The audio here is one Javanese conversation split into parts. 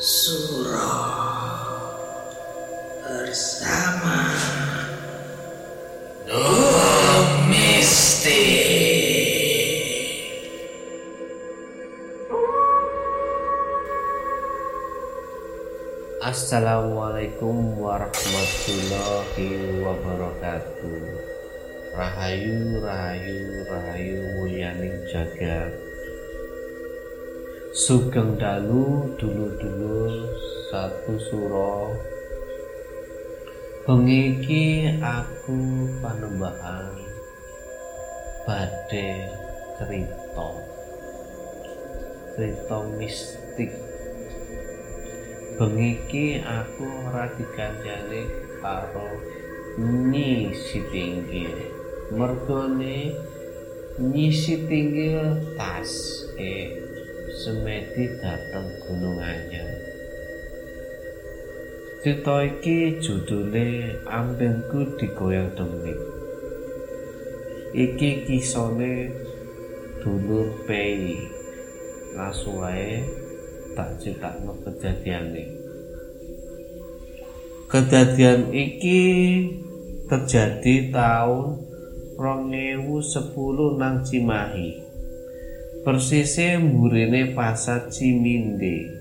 surah bersama Mistik. Assalamualaikum warahmatullahi wabarakatuh Rahayu, rahayu, rahayu mulyaning jagat Sugeng dalu dulu-dulu satu suro. Bengi iki aku panembahan badhe cerita cerita mistik. Bengi iki aku ora dikanjani karo Nyi Sitinggil. Mergone Nyi Sitinggil tas e semedi dateng Gunung Anyar. Cerita iki judule ambengku digoyang demit. Iki kisone dulur pei. Wae tak critakno kejadiane. Kejadian iki terjadi tahun 2010 nang Cimahi persisnya mburine pasar Ciminde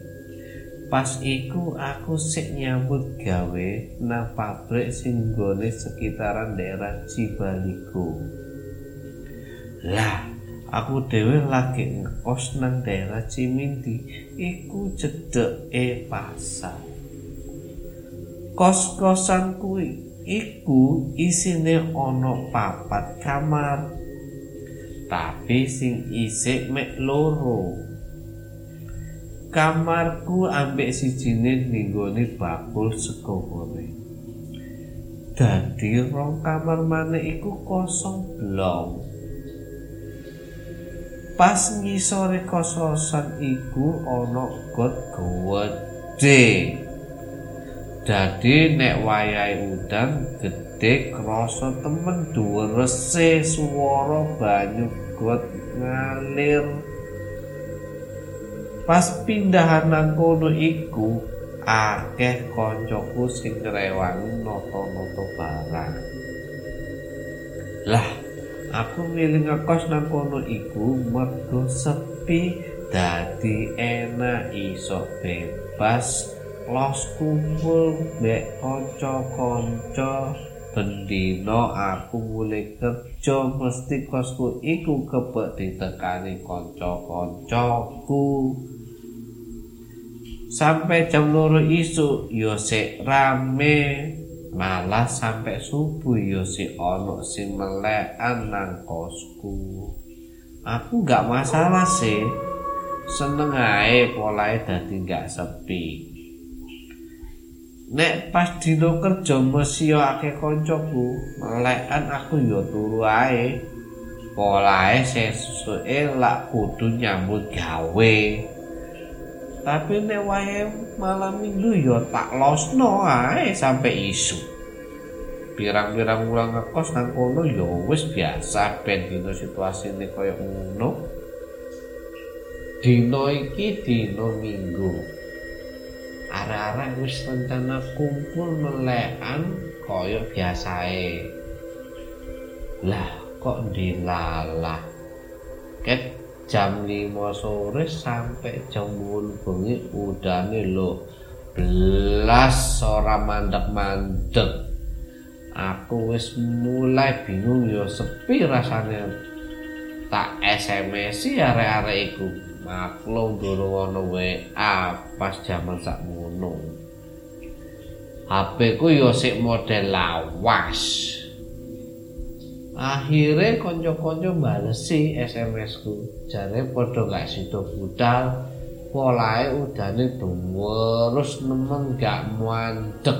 pas iku aku sik nyambut gawe nang pabrik sing nggone sekitaran daerah Cibaligo lah aku dhewe lagi ngekos nang daerah Cimindi iku cedeke pasar. Kos-kosan kuwi iku isine ana papat kamar tapi sing isik mek loro. Kamarku ambek sijine ninggone bakul sego goreng dadi rong kamar maneh iku kosong blong. Pas ngisore kososan iku ana got gedhe dadi nek wayahe udan gedhe krasa temen dhuwurese swara banyu got ngalir. Pas pindahan nang kono iku akeh koncoku sing ngrewangi noto-noto barang. Lah aku milih ngekos nang kono iku mergo sepi dadi enak iso bebas los kumpul mbek kanca-kanca. Bendino aku mulai kerja mesti kosku iku kebek ditekani kanca-kancaku. Sampai jam loro isuk yo rame. Malah sampai subuh yo sik ono sing melekan nang kosku. Aku gak masalah sih. Seneng ae polahe dadi gak sepi nek pas dino kerja mesti akeh kancaku melekan aku yo turu ae. Polahe sesuke lak kudu nyambut gawe. Tapi nek wae malam minggu yo tak losno ae sampai isu pirang-pirang wulan ngekos nang kono yo wis biasa ben dino situasine kaya ngono. Dino iki dino minggu arek-arek wis rencana kumpul melekan kaya biasae. Lah kok dilalah? Ket jam 5 sore sampai jam 8 bengi udane lho belas ora mandek-mandek. Aku wis mulai bingung ya sepi rasanya tak SMS arek-arek iku maklum durung ana WA pas jaman sakmono. HP ku ya sik model lawas. Akhirnya konco-konco balesi SMS ku. Jare padha gak sido budal polahe udane terus nemen gak mandek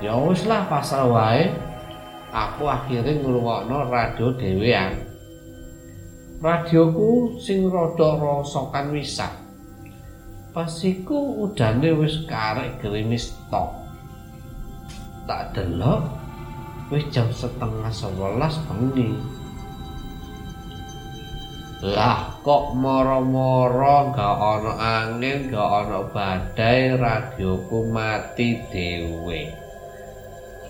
ya wis lah pasal wae. Aku akhirnya ngrungokno radio dhewean radioku sing rada rosokan wisak. Pas iku udane wis karek gerimis tok. Tak delok wis jam setengah sebelas bengi. Lah kok moro-moro gak ana angin, gak ana badai, radioku mati dhewe.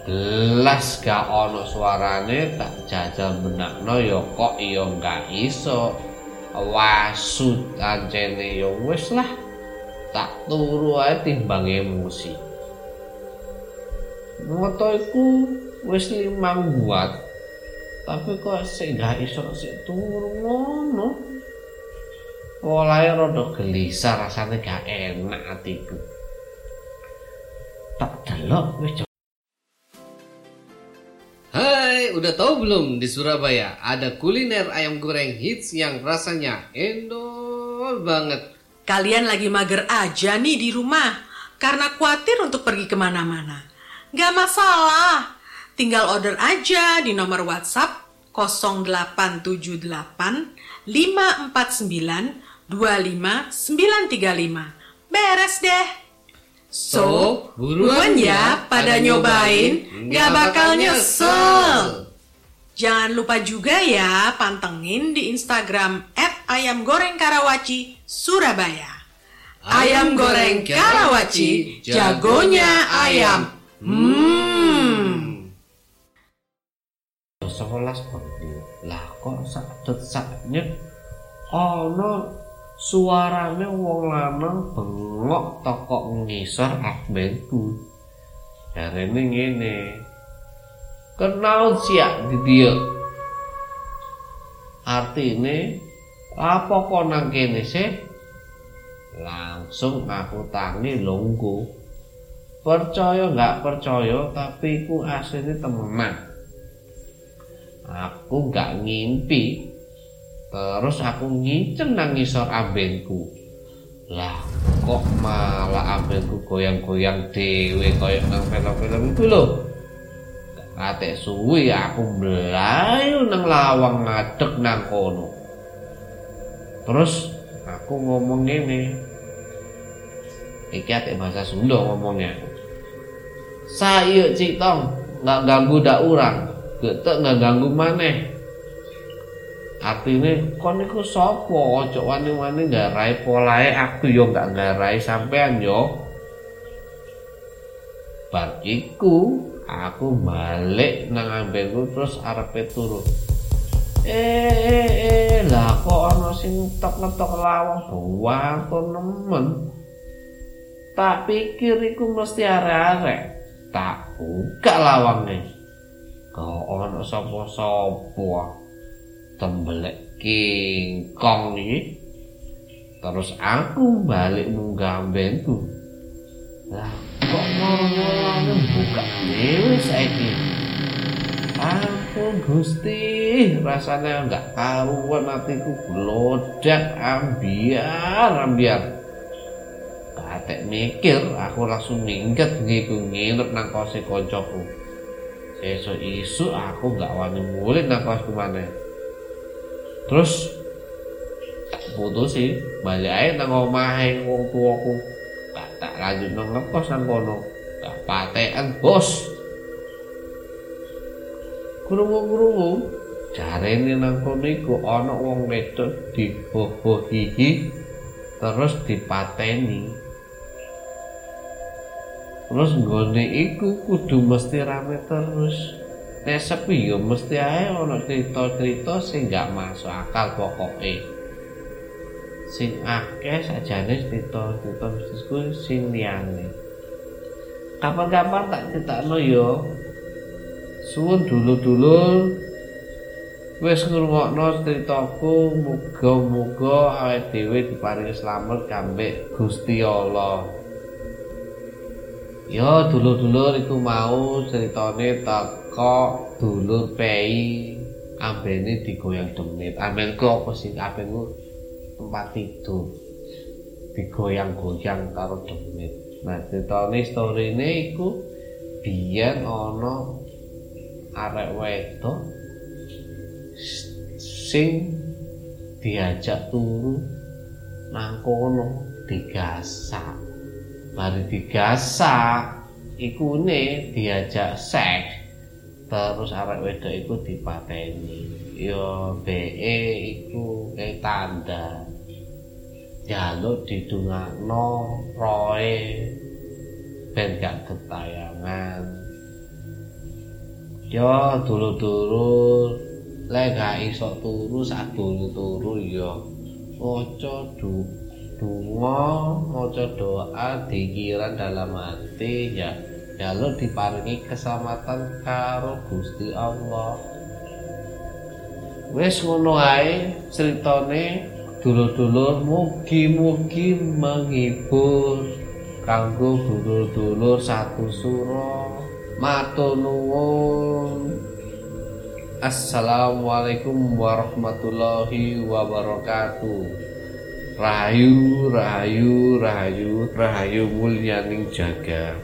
Belas gak ana suarane tak jajal benakno ya kok iya gak iso. Wasut ancene ya wis lah. Tak turu ae timbang emosi. Moto iku wis limang buat tapi kok sik gak iso sik turu ngono Olahe rada gelisah rasane gak enak atiku tak delok wis Hai, udah tahu belum di Surabaya ada kuliner ayam goreng hits yang rasanya endol banget. Kalian lagi mager aja nih di rumah karena khawatir untuk pergi ke mana-mana. Gak masalah, tinggal order aja di nomor WhatsApp 0878 549 25935. Beres deh. So, buruan ya pada nyobain, gak bakal nyesel. Jangan lupa juga ya pantengin di Instagram ayam goreng karawaci Surabaya. Ayam goreng karawaci, jagonya ayam. Hmm. sewelas bengi lah kok sakdet saknyet ana suarane wong lanang bengok toko ngisor akbenku jarene ngene. Kenal siak di dia artine apa kok nang kene sih? Langsung aku tangi lunggu. Percaya nggak percaya tapi ku asli temenan. Aku nggak ngimpi terus aku ngicen nang ngisor ambenku lah kok malah ambenku goyang-goyang dewe kayak nang film-film itu loh Katek suwi aku melayu nang lawang ngadeg nang kono. Terus aku ngomong ini. Iki atek bahasa Sunda ngomongnya. Sayo Citong, nggak ganggu dak urang. Getek nggak ganggu maneh. Artinya kon iku sapa ojo wani-wani ngarai polae aku yo nggak ngarai sampean yo. Bar iku aku balik nang ambenku terus arepe turu. Eh, eh, eh, lah kok ana sing ngetok-ngetok lawang doang nemen. Tak pikir iku mesti arek-arek. Tak buka lawange. Kok ana sapa-sapa. Tembelek kingkong iki. Terus aku balik munggah ambenku. Lah kok moro-moro buka dhewe saiki. Ampun Gusti, rasanya enggak karuan hatiku blodak ambiar ambiar. Katek mikir, aku langsung minggat ngiku nginep nang kose koncoku. Sesuk isu aku enggak wani mulih nang kosku maneh. Terus putusi balik ae nang omahe wong tuaku. Gak tak lanjut nang ngekos nang kono. Gak patekan bos. Krungu-krungu jarene nang kono iku ana wong wedok dibobohihi terus dipateni. Terus nggone iku kudu mesti rame terus. Nek sepi ya mesti ae ana cerita-cerita sing gak masuk akal pokoke. Sing akeh sajane cerita-cerita mistisku sing liyane. Kapan-kapan tak critakno ya. Suwun dulu-dulu wis ngrungokno critaku muga-muga awake dhewe diparingi slamet kambek Gusti Allah. Ya dulur-dulur iku mau ceritane teko dulur pei ambene digoyang demit. Ambenku apa sih? Ambenku tempat tidur. Digoyang-goyang karo demit. Nah, ceritane storine iku biyen ana arek wedok sing diajak turu nang kono digasak. Mari digasak. Ikune diajak seks terus arek wedok iku dipateni. Yo BE iku kayak tanda. Jaluk didungakno roe. Ben gak ketayangan. Yo dulu-dulu lek gak iso turu sak turu yo maca du donga maca doa dikiran dalam hati ya. Jaluk diparingi keselamatan karo Gusti Allah. Wis ngono ae critane dulur-dulur mugi-mugi menghibur. Kanggo dulur-dulur satu suro matur nuwun. Assalamualaikum warahmatullahi wabarakatuh Rahayu, rahayu, rahayu, rahayu mulyaning jaga